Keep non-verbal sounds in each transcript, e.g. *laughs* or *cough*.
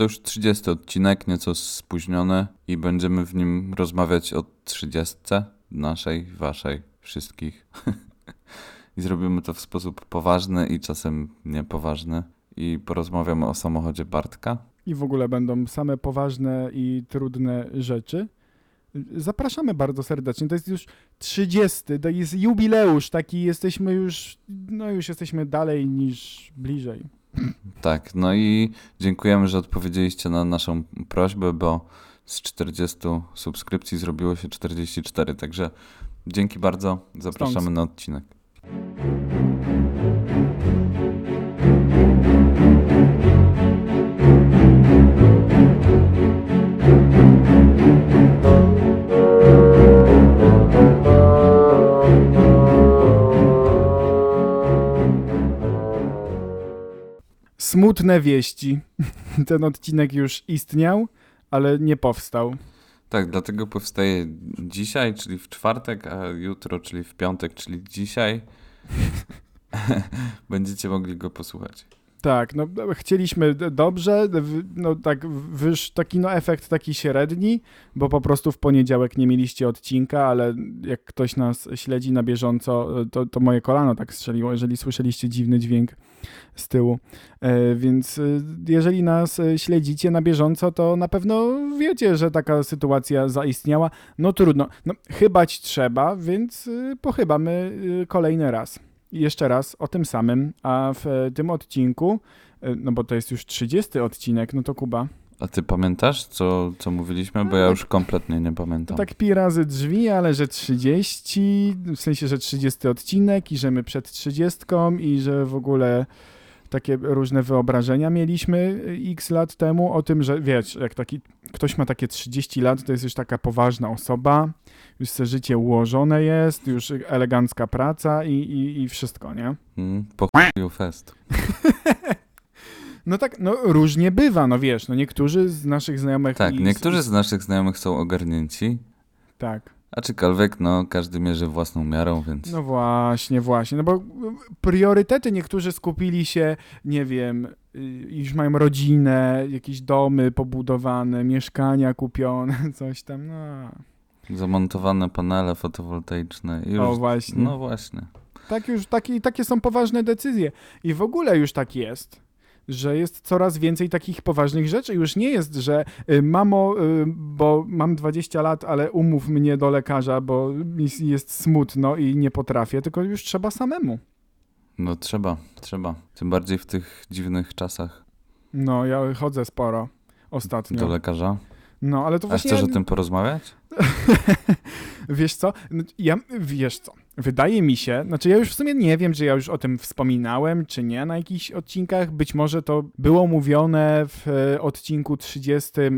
to już 30 odcinek, nieco spóźniony i będziemy w nim rozmawiać o 30 naszej, waszej, wszystkich. *laughs* I zrobimy to w sposób poważny i czasem niepoważny. I porozmawiamy o samochodzie Bartka. I w ogóle będą same poważne i trudne rzeczy. Zapraszamy bardzo serdecznie. To jest już 30, to jest jubileusz, taki jesteśmy już, no już jesteśmy dalej niż bliżej. Tak, no i dziękujemy, że odpowiedzieliście na naszą prośbę, bo z 40 subskrypcji zrobiło się 44, także dzięki bardzo, zapraszamy Stąd. na odcinek. Smutne wieści. *laughs* Ten odcinek już istniał, ale nie powstał. Tak, dlatego powstaje dzisiaj, czyli w czwartek, a jutro, czyli w piątek, czyli dzisiaj. *laughs* *laughs* Będziecie mogli go posłuchać. Tak, no chcieliśmy d- dobrze, no tak wysz taki no efekt taki średni, bo po prostu w poniedziałek nie mieliście odcinka, ale jak ktoś nas śledzi na bieżąco, to, to moje kolano tak strzeliło, jeżeli słyszeliście dziwny dźwięk z tyłu. E, więc e, jeżeli nas e, śledzicie na bieżąco, to na pewno wiecie, że taka sytuacja zaistniała. No trudno, no chybać trzeba, więc e, pochybamy e, kolejny raz. Jeszcze raz o tym samym, a w e, tym odcinku, e, no bo to jest już 30 odcinek, no to Kuba, A ty pamiętasz, co, co mówiliśmy? Bo ja już kompletnie nie pamiętam. tak pi razy drzwi, ale że 30, w sensie, że 30 odcinek i że my przed 30 i że w ogóle takie różne wyobrażenia mieliśmy e, x lat temu o tym, że wiesz, jak taki ktoś ma takie 30 lat, to jest już taka poważna osoba, już se życie ułożone jest, już elegancka praca i, i, i wszystko, nie? Mm, po fest. *laughs* No tak, no różnie bywa, no wiesz, no niektórzy z naszych znajomych... Tak, niektórzy z naszych znajomych są ogarnięci, Tak, aczkolwiek no każdy mierzy własną miarą, więc no właśnie, właśnie, no bo priorytety niektórzy skupili się, nie wiem, y, już mają rodzinę, jakieś domy pobudowane, mieszkania kupione, *laughs* coś tam, no... zamontowane panele fotowoltaiczne i O już... właśnie, No właśnie. tak już, takie, takie są poważne decyzje i w ogóle już tak jest. Że jest coraz więcej takich poważnych rzeczy. Już nie jest, że y, mamo, y, bo mam 20 lat, ale umów mnie do lekarza, bo jest smutno i nie potrafię, tylko już trzeba samemu. No trzeba, trzeba. Tym bardziej w tych dziwnych czasach No, ja chodzę sporo do ostatnio. lekarza. No, ale to A właśnie... chcesz o tym porozmawiać? *laughs* wiesz co? No, Ja, wiesz co? Wydaje mi się, znaczy ja już w sumie nie wiem, czy ja już o tym wspominałem, czy nie na jakichś odcinkach. Być może to było mówione w e, odcinku 30 e,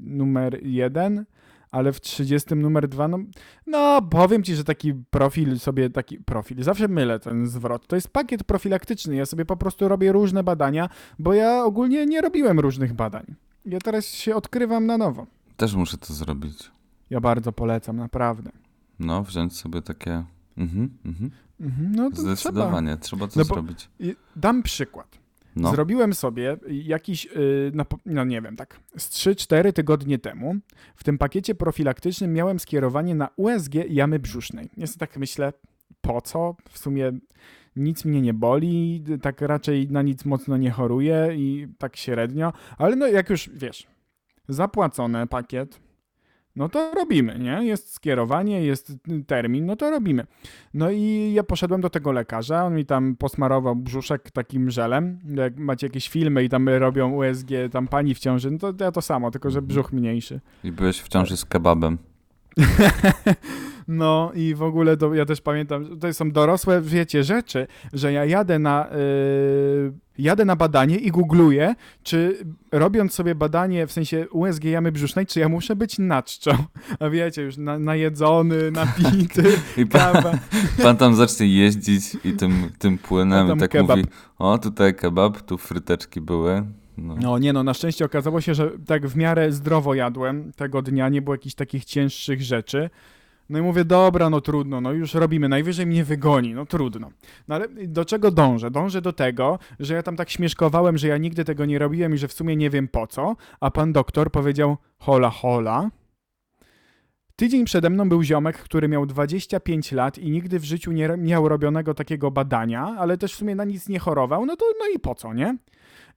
numer 1, ale w 30 numer 2, no, no powiem ci, że taki profil sobie, taki profil, zawsze mylę ten zwrot. To jest pakiet profilaktyczny. Ja sobie po prostu robię różne badania, bo ja ogólnie nie robiłem różnych badań. Ja teraz się odkrywam na nowo. Też muszę to zrobić. Ja bardzo polecam, naprawdę. No, wziąć sobie takie... Mhm, mhm. Mhm, no to trzeba. Zdecydowanie, trzeba, to No zrobić. Dam przykład. No, Zrobiłem sobie jakiś, no, no nie wiem, tak, z 3-4 tygodnie temu w tym pakiecie profilaktycznym miałem skierowanie na USG jamy brzusznej. Ja sobie tak myślę, po co? W sumie nic mnie nie boli, tak raczej na nic mocno nie choruję i tak średnio, ale no jak już, wiesz, zapłacone pakiet, no to robimy, nie? Jest skierowanie, jest termin, no to robimy. No i ja poszedłem do tego lekarza, on mi tam posmarował brzuszek takim żelem. Jak macie jakieś filmy i tam robią USG, tam pani w ciąży, no to ja to samo, tylko że brzuch mniejszy. i byłeś w ciąży z kebabem. *laughs* No i w ogóle to, ja też pamiętam, że to są dorosłe, wiecie, rzeczy, że ja jadę na, yy, jadę na badanie i googluję, czy robiąc sobie badanie w sensie USG jamy brzusznej, czy ja muszę być na czczą. A wiecie, już na, najedzony, *laughs* napity, I pan, kawa. pan tam zacznie jeździć i tym, tym płynem tak kebab. mówi, o tutaj kebab, tu fryteczki były. No. No nie no, na szczęście okazało się, że tak w miarę zdrowo jadłem tego dnia, nie było jakichś takich cięższych rzeczy. No i mówię, dobra, no trudno, no już robimy, najwyżej mnie wygoni, no trudno. No ale do czego dążę? Dążę do tego, że ja tam tak śmieszkowałem, że ja nigdy tego nie robiłem i że w sumie nie wiem po co, a pan doktor powiedział, hola, hola. Tydzień przede mną był ziomek, który miał 25 lat i nigdy w życiu nie miał robionego takiego badania, ale też w sumie na nic nie chorował, no to no i po co, nie?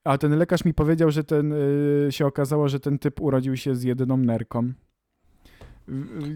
A ten lekarz mi powiedział, że ten y, się okazało, że ten typ urodził się z jedyną nerką.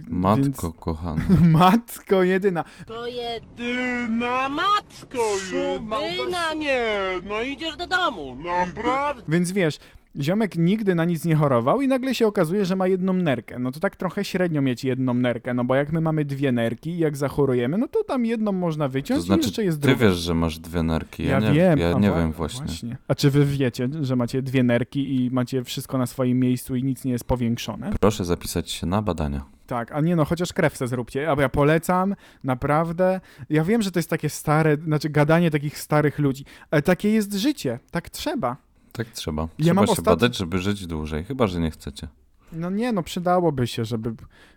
Matko kochana. Więc... *laughs* Matko jedyna. To jedyna matko Szubyna nie, no idziesz do domu, naprawdę. Więc wiesz, ziomek nigdy na nic nie chorował i nagle się okazuje, że ma jedną nerkę. No to tak trochę średnio mieć jedną nerkę, no bo jak my mamy dwie nerki i jak zachorujemy, no to tam jedną można To wyciąć i znaczy, jeszcze jest ty druga. wiesz, że masz dwie nerki. Ja, Ja, nie, wiem. Ja nie wiem właśnie. A czy wy wiecie, że macie dwie nerki i macie wszystko na swoim miejscu i nic nie jest powiększone? Proszę zapisać się na badania. Tak, a nie no, chociaż krew se zróbcie. A ja polecam, naprawdę. Ja wiem, że to jest takie stare, znaczy gadanie takich starych ludzi, ale takie jest życie, tak trzeba. Tak trzeba. Ja Trzeba mam się ostatni- badać, żeby żyć dłużej. Chyba, że nie chcecie. No nie, no przydałoby się, żeby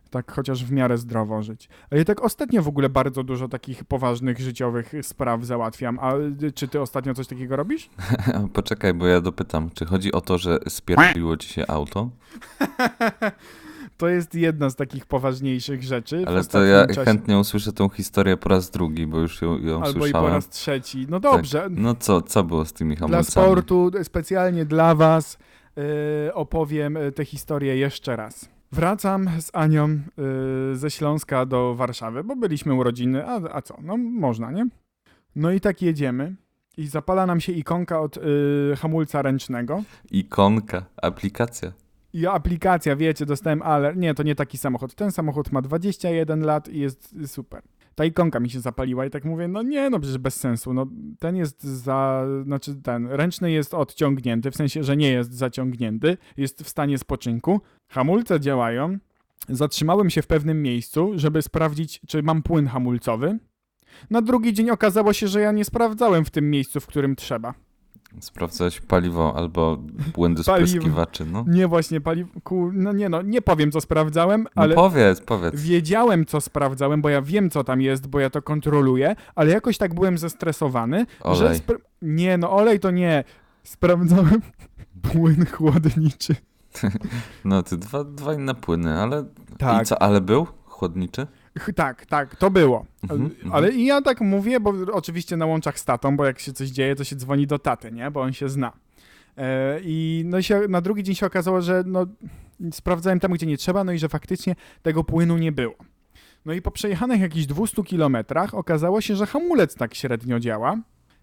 tak chociaż w miarę zdrowo żyć. A ja tak ostatnio w ogóle bardzo dużo takich poważnych życiowych spraw załatwiam. A y, czy ty ostatnio coś takiego robisz? *laughs* Poczekaj, bo ja dopytam. Czy chodzi o to, że spierdoliło ci się auto? *laughs* To jest jedna z takich poważniejszych rzeczy. Ale to ja czasie. chętnie usłyszę tą historię po raz drugi, bo już ją, ją Albo i po słyszałem. raz trzeci. No dobrze. No co, co było z tymi Dla hamulcami? sportu, specjalnie dla was y, opowiem y, tę historię jeszcze raz. Wracam z Anią y, ze Śląska do Warszawy, bo byliśmy urodziny, a, a co, no można, nie? No i tak jedziemy i zapala nam się ikonka od hamulca ręcznego Ikonka, aplikacja. I aplikacja, wiecie, dostałem alert. Nie, to nie taki samochód. Ten samochód ma 21 lat i jest super. Ta ikonka mi się zapaliła i tak mówię, no nie, no przecież bez sensu. No ten jest za, znaczy ten ręczny jest odciągnięty, w sensie, że nie jest zaciągnięty, jest w stanie spoczynku. Hamulce działają. Zatrzymałem się w pewnym miejscu, żeby sprawdzić, czy mam płyn hamulcowy. Na drugi dzień okazało się, że ja nie sprawdzałem w tym miejscu, w którym trzeba. Sprawdzałeś paliwo albo Paliwo. spryskiwaczy, no. Nie właśnie paliwo, no nie no, nie powiem co sprawdzałem, No ale powiedz, powiedz. Wiedziałem, co sprawdzałem, bo ja wiem, co tam jest, bo ja to kontroluję, ale jakoś tak byłem zestresowany, że... Olej. spra- nie, no olej to nie. Sprawdzałem *laughs* płyn chłodniczy. *laughs* No ty dwa, dwa inne płyny, ale... Tak. I co, ale był chłodniczy? Tak, tak, to było. Mhm, ale, mhm. ale i ja tak mówię, bo oczywiście na łączach z tatą, bo jak się coś dzieje, to się dzwoni do taty, nie? Bo on się zna. E, I no się, na drugi dzień się okazało, że no, sprawdzałem tam, gdzie nie trzeba, no i że faktycznie tego płynu nie było. No i po przejechanych jakichś 200 kilometrach okazało się, że hamulec tak średnio działa.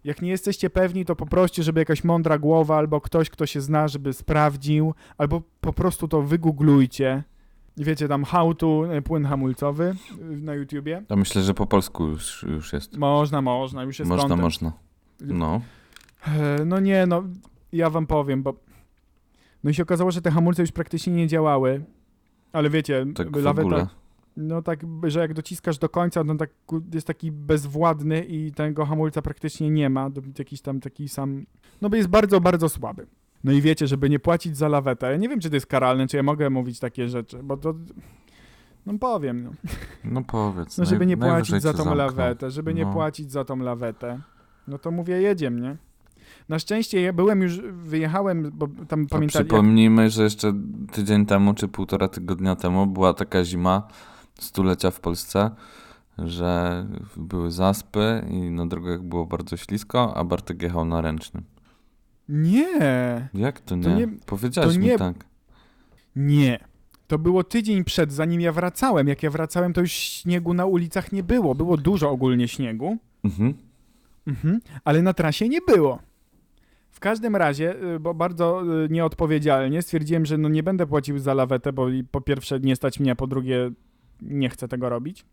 Jak nie jesteście pewni, to poproście, żeby jakaś mądra głowa albo ktoś, kto się zna, żeby sprawdził, albo po prostu to wygooglujcie. Wiecie, tam how to e, płyn hamulcowy y, na YouTubie. Ja myślę, że po polsku już, już jest. Można, można, już jest Można, można. No. E, No nie, no ja wam powiem, bo no i się okazało, że te hamulce już praktycznie nie działały. Ale wiecie, Tak laweta, no tak, że jak dociskasz do końca, no tak jest taki bezwładny i tego hamulca praktycznie nie ma. Jakiś tam taki sam, no bo jest bardzo, bardzo słaby. No i wiecie, żeby nie płacić za lawetę, ja nie wiem, czy to jest karalne, czy ja mogę mówić takie rzeczy, bo to, no powiem, no. No powiedz. No żeby nie płacić za tą zamkną. lawetę, żeby nie No. płacić za tą lawetę, no to mówię, jedziemy, nie? Na szczęście ja byłem już, wyjechałem, bo tam To pamiętali, jak, przypomnijmy, że jeszcze tydzień temu, czy półtora tygodnia temu była taka zima stulecia w Polsce, że były zaspy i na drogach było bardzo ślisko, a Bartek jechał na ręcznym. Nie, Jak to nie? To nie- Powiedziałeś to mi nie- tak. nie. To było tydzień przed, zanim ja wracałem. Jak ja wracałem, to już śniegu na ulicach nie było. Było dużo ogólnie śniegu, Mhm. mhm, ale na trasie nie było. W każdym razie, y, bo bardzo y, nieodpowiedzialnie stwierdziłem, że no nie będę płacił za lawetę, bo po pierwsze nie stać mnie, a po drugie nie chcę tego robić.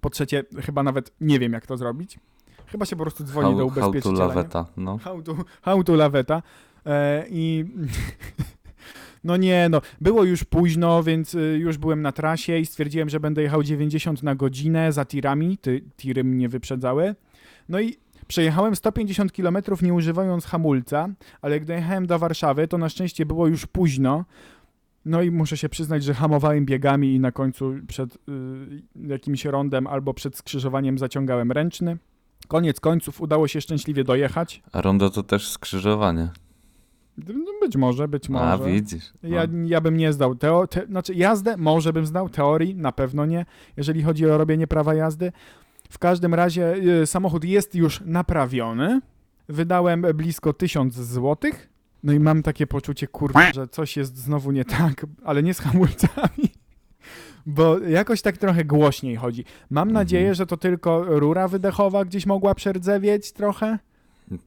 Po trzecie, chyba nawet nie wiem, jak to zrobić. Chyba się po prostu dzwoni do How, how to ubezpieczyciela. laweta, no. How to, how to laweta. E, I *laughs* no nie, no było już późno, więc y, już byłem na trasie i stwierdziłem, że będę jechał 90 na godzinę za tirami. Ty, tiry mnie wyprzedzały. No i przejechałem 150 km nie używając hamulca, ale jak dojechałem do Warszawy, to na szczęście było już późno. No i muszę się przyznać, że hamowałem biegami i na końcu przed y, jakimś rondem albo przed skrzyżowaniem zaciągałem ręczny. Koniec końców udało się szczęśliwie dojechać. A rondo to też skrzyżowanie. No, być może, być może. A widzisz. Ja, No. ja bym nie zdał. Teo, te, znaczy jazdę może bym zdał, teorii na pewno nie, jeżeli chodzi o robienie prawa jazdy. W każdym razie y, samochód jest już naprawiony. Wydałem blisko 1000 złotych. No i mam takie poczucie, kurde, że coś jest znowu nie tak, ale nie z hamulcami. Bo jakoś tak trochę głośniej chodzi. Mam Mhm. nadzieję, że to tylko rura wydechowa gdzieś mogła przerdzewieć trochę.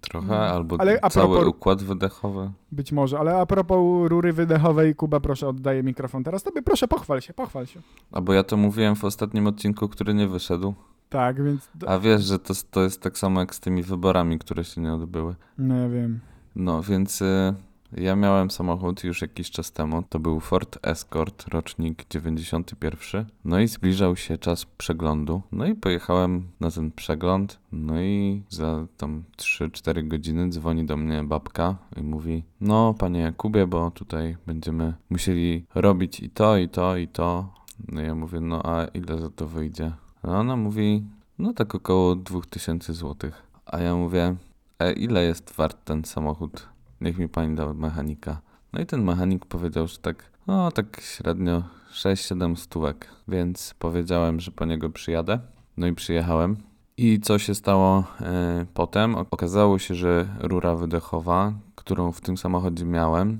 Trochę, albo Mm. Ale a cały propos- układ wydechowy. Być może, ale a propos rury wydechowej, Kuba, proszę, oddaję mikrofon teraz tobie. Proszę, pochwal się, pochwal się. A bo ja to mówiłem w ostatnim odcinku, który nie wyszedł. Tak, więc... A wiesz, że to, to jest tak samo jak z tymi wyborami, które się nie odbyły. No ja wiem. No więc y, ja miałem samochód już jakiś czas temu. To był Ford Escort, rocznik 91. No i zbliżał się czas przeglądu. No i pojechałem na ten przegląd. No i za tam 3-4 godziny dzwoni do mnie babka i mówi: No, panie Jakubie, bo tutaj będziemy musieli robić i to, i to, i to. No ja mówię: No a ile za to wyjdzie? A ona mówi: No tak około 2000 złotych. A ja mówię: E, ile jest wart ten samochód? Niech mi pani da mechanika. No i ten mechanik powiedział, że tak, no tak średnio 6-7 stówek, więc powiedziałem, że po niego przyjadę. No i przyjechałem. I co się stało e, potem? Okazało się, że rura wydechowa, którą w tym samochodzie miałem,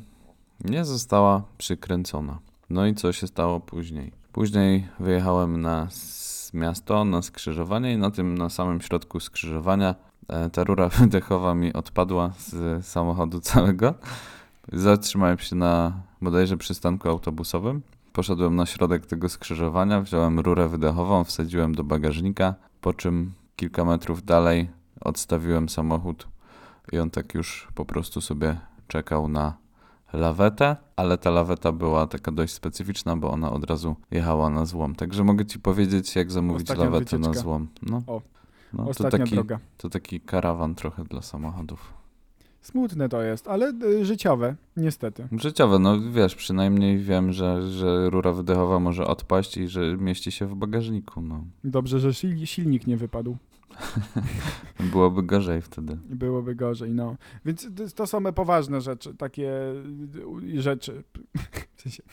nie została przykręcona. No i co się stało później? Później wyjechałem na miasto, na skrzyżowanie i na tym, na samym środku skrzyżowania ta rura *laughs* wydechowa mi odpadła z samochodu całego. Zatrzymałem się na bodajże przystanku autobusowym. Poszedłem na środek tego skrzyżowania, wziąłem rurę wydechową, wsadziłem do bagażnika, po czym kilka metrów dalej odstawiłem samochód i on tak już po prostu sobie czekał na lawetę, ale ta laweta była taka dość specyficzna, bo ona od razu jechała na złom. Także mogę ci powiedzieć, jak zamówić lawetę na wycieczka. złom. No, O, no to Ostatnia taki, droga. to taki karawan trochę dla samochodów. Smutne to jest, ale y, życiowe, niestety. Życiowe, no wiesz, przynajmniej wiem, że, że rura wydechowa może odpaść i że mieści się w bagażniku, no. Dobrze, że sil- silnik nie wypadł. *laughs* Byłoby gorzej wtedy. Byłoby gorzej, no. Więc to- to są poważne rzeczy, takie y, rzeczy. *laughs* W sensie.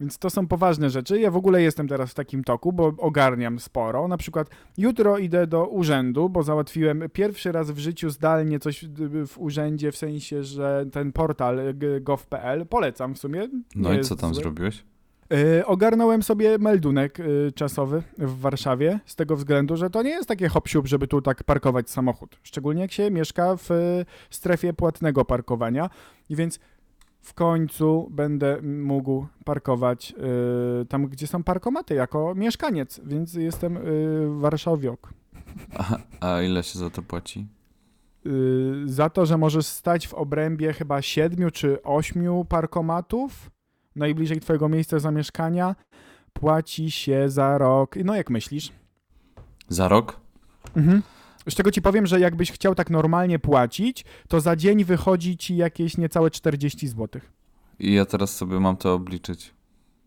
Więc to są poważne rzeczy. Ja w ogóle jestem teraz w takim toku, bo ogarniam sporo. Na przykład jutro idę do urzędu, bo załatwiłem pierwszy raz w życiu zdalnie coś w urzędzie, w sensie, że ten portal gov.pl polecam w sumie. No i co tam zły. zrobiłeś? Y, Ogarnąłem sobie meldunek y, czasowy w Warszawie z tego względu, że to nie jest takie hop żeby tu tak parkować samochód. Szczególnie jak się mieszka w y, strefie płatnego parkowania. I więc w końcu będę mógł parkować y, tam, gdzie są parkomaty jako mieszkaniec, więc jestem y, warszawiok. A, a ile się za to płaci? Y, za to, że możesz stać w obrębie chyba siedmiu czy ośmiu parkomatów najbliżej twojego miejsca zamieszkania, płaci się za rok. No jak myślisz? Za rok? Mhm. Z czego ci powiem, że jakbyś chciał tak normalnie płacić, to za dzień wychodzi ci jakieś niecałe 40 zł. I ja teraz sobie mam to obliczyć.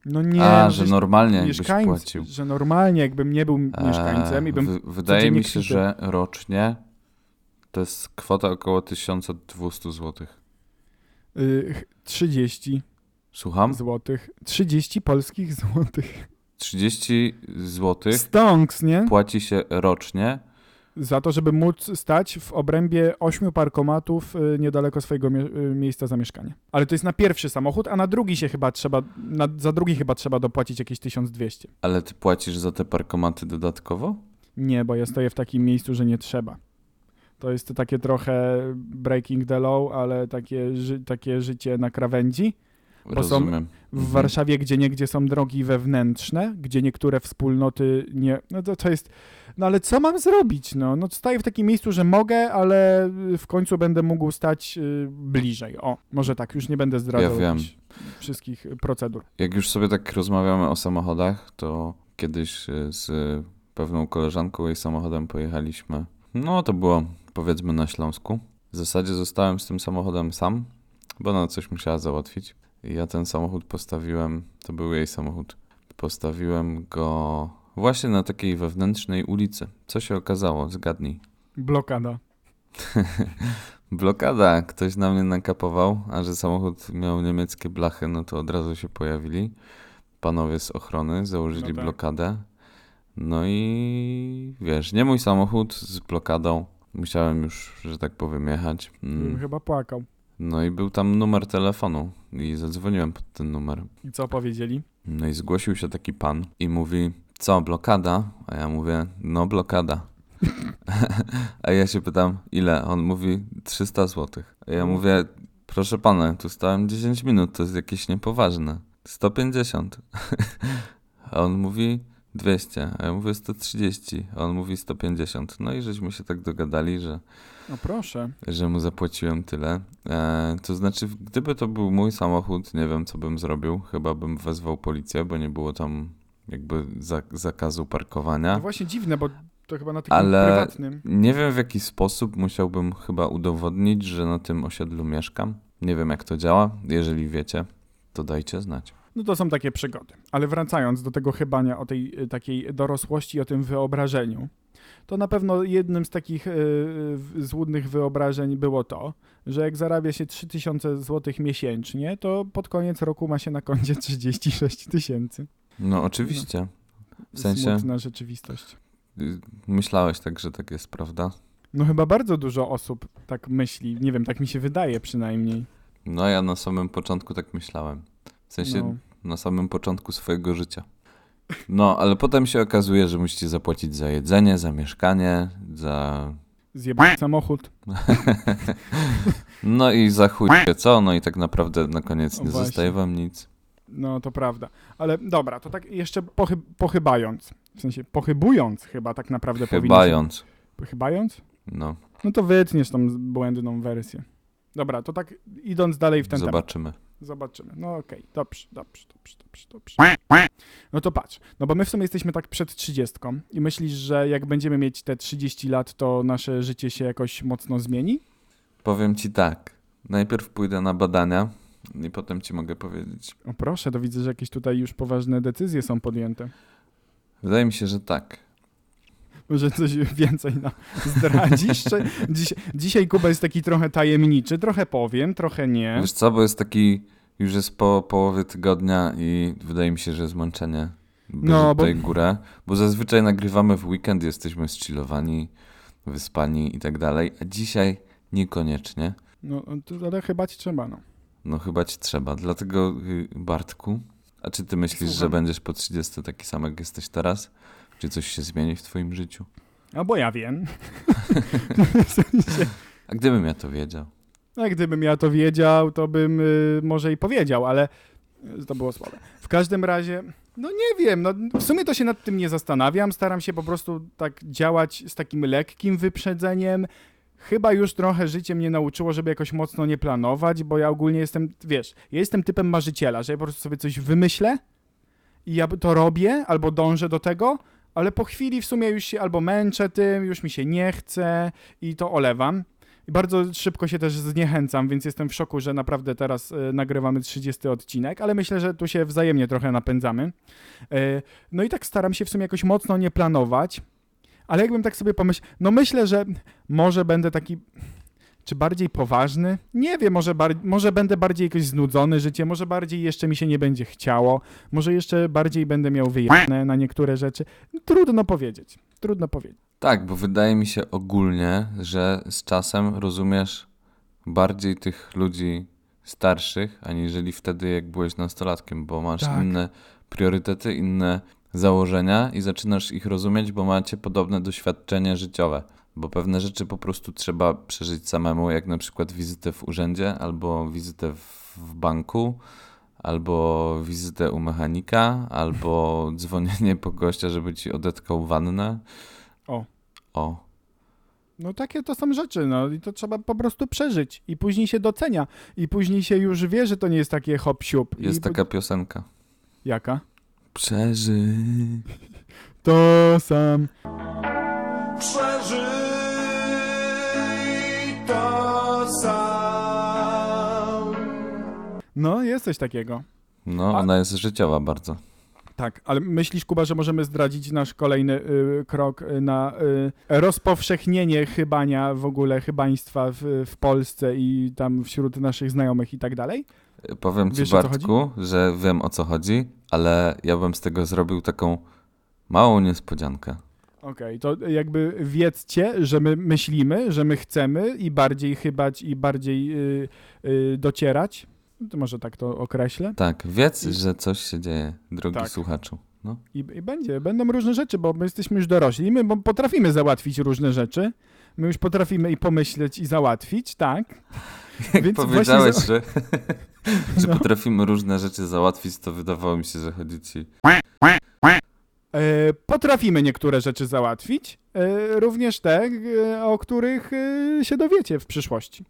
No nie, A, no że normalnie jakbyś płacił. że normalnie jakbym nie był mieszkańcem i bym wy- wydaje mi się, że rocznie to jest kwota około 1200 zł. y, ch- 30 Słucham? złotych, 30 polskich złotych. 30 zł Stonks, nie? płaci się rocznie. Za to, żeby móc stać w obrębie ośmiu parkomatów y, niedaleko swojego mie- y, miejsca zamieszkania. Ale to jest na pierwszy samochód, a na drugi się chyba trzeba, na, za drugi chyba trzeba dopłacić jakieś 1200. Ale ty płacisz za te parkomaty dodatkowo? Nie, bo ja stoję w takim miejscu, że nie trzeba. To jest takie trochę breaking the law, ale takie, ży, takie życie na krawędzi. Bo są Rozumiem. W Mhm. Warszawie, gdzie niegdzie są drogi wewnętrzne, gdzie niektóre wspólnoty nie. No to, to jest. No ale co mam zrobić? No, no staję w takim miejscu, że mogę, ale w końcu będę mógł stać y, bliżej. O, może tak, już nie będę zdradzał Ja wszystkich procedur. Jak już sobie tak rozmawiamy o samochodach, to kiedyś y, z pewną koleżanką jej samochodem pojechaliśmy. No to było powiedzmy na Śląsku. W zasadzie zostałem z tym samochodem sam, bo ona coś musiała załatwić. I ja ten samochód postawiłem, to był jej samochód. Postawiłem go właśnie na takiej wewnętrznej ulicy. Co się okazało? Zgadnij. Blokada. *laughs* Blokada. Ktoś na mnie nakapował, a że samochód miał niemieckie blachy, no to od razu się pojawili panowie z ochrony, założyli No tak. blokadę. No i wiesz, nie mój samochód z blokadą. Musiałem już, że tak powiem, jechać. Mm. chyba płakał. No i był tam numer telefonu i zadzwoniłem pod ten numer. I co powiedzieli? No i zgłosił się taki pan i mówi, co, blokada? A ja mówię, no blokada. *laughs* A ja się pytam, ile? On mówi, 300 zł. A ja mówię, proszę pana, tu stałem 10 minut, to jest jakieś niepoważne. 150. *laughs* A on mówi, 200. A ja mówię, 130. A on mówi, 150. No i żeśmy się tak dogadali, że No proszę. że mu zapłaciłem tyle. E, to znaczy, gdyby to był mój samochód, nie wiem, co bym zrobił. Chyba bym wezwał policję, bo nie było tam jakby za, zakazu No parkowania. właśnie dziwne, bo to chyba na takim Ale prywatnym. nie wiem, w jaki sposób musiałbym chyba udowodnić, że na tym osiedlu mieszkam. Nie wiem, jak to działa. Jeżeli wiecie, to dajcie znać. No to są takie przygody. Ale wracając do tego chybania o tej y, takiej dorosłości o tym wyobrażeniu, to na pewno jednym z takich y, y, złudnych wyobrażeń było to, że jak zarabia się 3000 zł miesięcznie, to pod koniec roku ma się na koncie 36 tysięcy. No, oczywiście. W sensie, Smutna rzeczywistość. myślałeś tak, że tak jest, prawda? No chyba bardzo dużo osób tak myśli. Nie wiem, tak mi się wydaje przynajmniej. No, ja na samym początku tak myślałem. W sensie, No. Na samym początku swojego życia. No, ale potem się okazuje, że musicie zapłacić za jedzenie, za mieszkanie, za. Zjebany samochód. No i za chuj co, no i tak naprawdę na koniec O, nie właśnie. zostaje wam nic. No to prawda. Ale dobra, to tak jeszcze pochy pochybając. W sensie pochybując chyba tak naprawdę powinniśmy. Chybając. No, No to wytniesz tą błędną wersję. Dobra, to tak idąc dalej w ten temat. zobaczymy. Zobaczymy. No okej, dobrze, dobrze, dobrze, dobrze, dobrze. No to patrz, no bo my w sumie jesteśmy tak przed trzydziestką i myślisz, że jak będziemy mieć te 30 lat, to nasze życie się jakoś mocno zmieni? Powiem ci tak. Najpierw pójdę na badania i potem ci mogę powiedzieć. O proszę, to widzę, że jakieś tutaj już poważne decyzje są podjęte. Wydaje mi się, że tak. Może coś więcej nam zdradzisz? Czy *laughs* dziś, dzisiaj Kuba jest taki trochę tajemniczy, trochę powiem, trochę nie. Wiesz co, bo jest taki, już jest po połowie tygodnia i wydaje mi się, że zmęczenie No, bo- tutaj górę, bo zazwyczaj nagrywamy w weekend, jesteśmy zchillowani, wyspani i tak dalej, a dzisiaj niekoniecznie. No, ale chyba ci trzeba, no. No chyba ci trzeba, dlatego y, Bartku, a czy ty myślisz, że Słucham. będziesz po 30 taki sam jak jesteś teraz? Czy coś się zmieni w twoim życiu? A bo ja wiem. *laughs* *laughs* A gdybym ja to wiedział? No, gdybym ja to wiedział, to bym y, może i powiedział, ale to było słabe. W każdym razie, no nie wiem, no w sumie to się nad tym nie zastanawiam. Staram się po prostu tak działać z takim lekkim wyprzedzeniem. Chyba już trochę życie mnie nauczyło, żeby jakoś mocno nie planować, bo ja ogólnie jestem, wiesz, ja jestem typem marzyciela, że ja po prostu sobie coś wymyślę i ja to robię albo dążę do tego, ale po chwili w sumie już się albo męczę tym, już mi się nie chce i to olewam. I bardzo szybko się też zniechęcam, więc jestem w szoku, że naprawdę teraz e, nagrywamy 30 odcinek, ale myślę, że tu się wzajemnie trochę napędzamy. E, no i tak staram się w sumie jakoś mocno nie planować, ale jakbym tak sobie pomyślał, no myślę, że może będę taki, czy bardziej poważny? Nie wiem, może, może będę bardziej jakoś znudzony życiem, może bardziej jeszcze mi się nie będzie chciało, może jeszcze bardziej będę miał wyjechane na niektóre rzeczy. Trudno powiedzieć, trudno powiedzieć. Tak, bo wydaje mi się ogólnie, że z czasem rozumiesz bardziej tych ludzi starszych, aniżeli wtedy, jak byłeś nastolatkiem, bo masz Tak. inne priorytety, inne założenia i zaczynasz ich rozumieć, bo macie podobne doświadczenie życiowe. Bo pewne rzeczy po prostu trzeba przeżyć samemu, jak na przykład wizytę w urzędzie, albo wizytę w, banku, albo wizytę u mechanika, albo *laughs* dzwonienie po gościa, żeby ci odetkał wannę. O. No takie to są rzeczy, no i to trzeba po prostu przeżyć i później się docenia i później się już wie, że to nie jest takie hop siup. Jest I... taka piosenka. Jaka? Przeżyj. *laughs* To sam. Przeżyj to sam. No, jest coś takiego. No, A- ona jest życiowa bardzo. Tak, ale myślisz, Kuba, że możemy zdradzić nasz kolejny y, krok y, na y, rozpowszechnienie chybania w ogóle chybaństwa w, w Polsce i tam wśród naszych znajomych i tak dalej? Powiem ci, Wiesz, co Bartku, że wiem o co chodzi, ale ja bym z tego zrobił taką małą niespodziankę. Okej, to jakby wiedzcie, że my myślimy, że my chcemy i bardziej chybać i bardziej y, y, docierać. To może tak to określę. Tak, wiedz, I- że coś się dzieje, drogi Tak. słuchaczu. No. I, I będzie, będą różne rzeczy, bo my jesteśmy już dorośli, my bo potrafimy załatwić różne rzeczy. My już potrafimy i pomyśleć i załatwić, tak? *laughs* Jak Więc powiedziałeś, że, *laughs* że No. potrafimy różne rzeczy załatwić, to wydawało mi się, że chodzi ci... E, potrafimy niektóre rzeczy załatwić, e, również te, e, o których się dowiecie w przyszłości.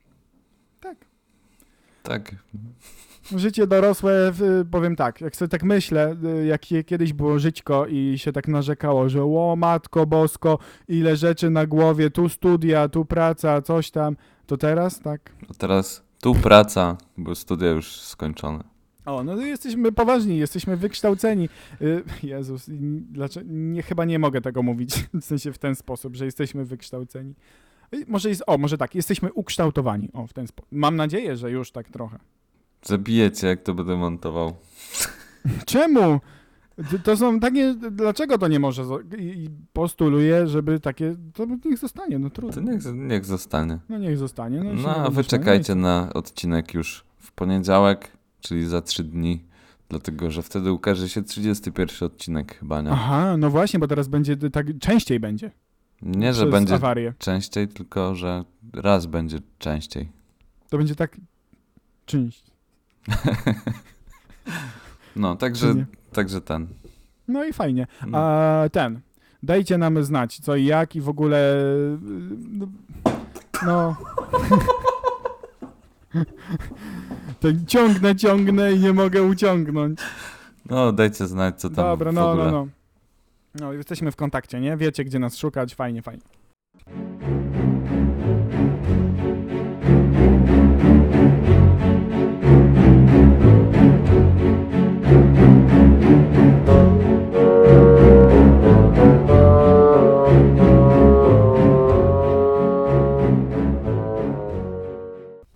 Tak, Życie dorosłe, powiem tak, jak sobie tak myślę, y, jak kiedyś było żyćko i się tak narzekało, że o matko bosko, ile rzeczy na głowie, tu studia, tu praca, coś tam, to teraz tak. a teraz tu praca, bo studia już skończone. O, no to jesteśmy poważni, jesteśmy wykształceni. Y, Jezus, dlaczego, nie, chyba nie mogę tego mówić, *laughs* w sensie w ten sposób, że jesteśmy wykształceni. Może jest, o, może tak, jesteśmy ukształtowani, o, w ten sposób. Mam nadzieję, że już tak trochę. Zabijecie, jak to będę montował. *laughs* Czemu? To są takie. Dlaczego to nie może? I postuluję, żeby takie. To niech zostanie, no To trudno. niech, niech zostanie. No niech zostanie. No, No, a nie wy będziemy czekajcie na odcinek już w poniedziałek, czyli za trzy dni, dlatego że wtedy ukaże się 31 odcinek chyba, nie? Aha, no właśnie, bo teraz będzie tak. Częściej będzie. Nie, że przez będzie awarię. częściej, tylko że raz będzie częściej. To będzie tak. Część. *laughs* No, także, także ten. No i fajnie. No. A ten. Dajcie nam znać, co i jak i w ogóle. y, No. *laughs* no. Ten ciągnę, ciągnę i nie mogę uciągnąć. No, dajcie znać, co tam Dobra, w no, ogóle. no, no. No, jesteśmy w kontakcie, nie? Wiecie, gdzie nas szukać. Fajnie, fajnie.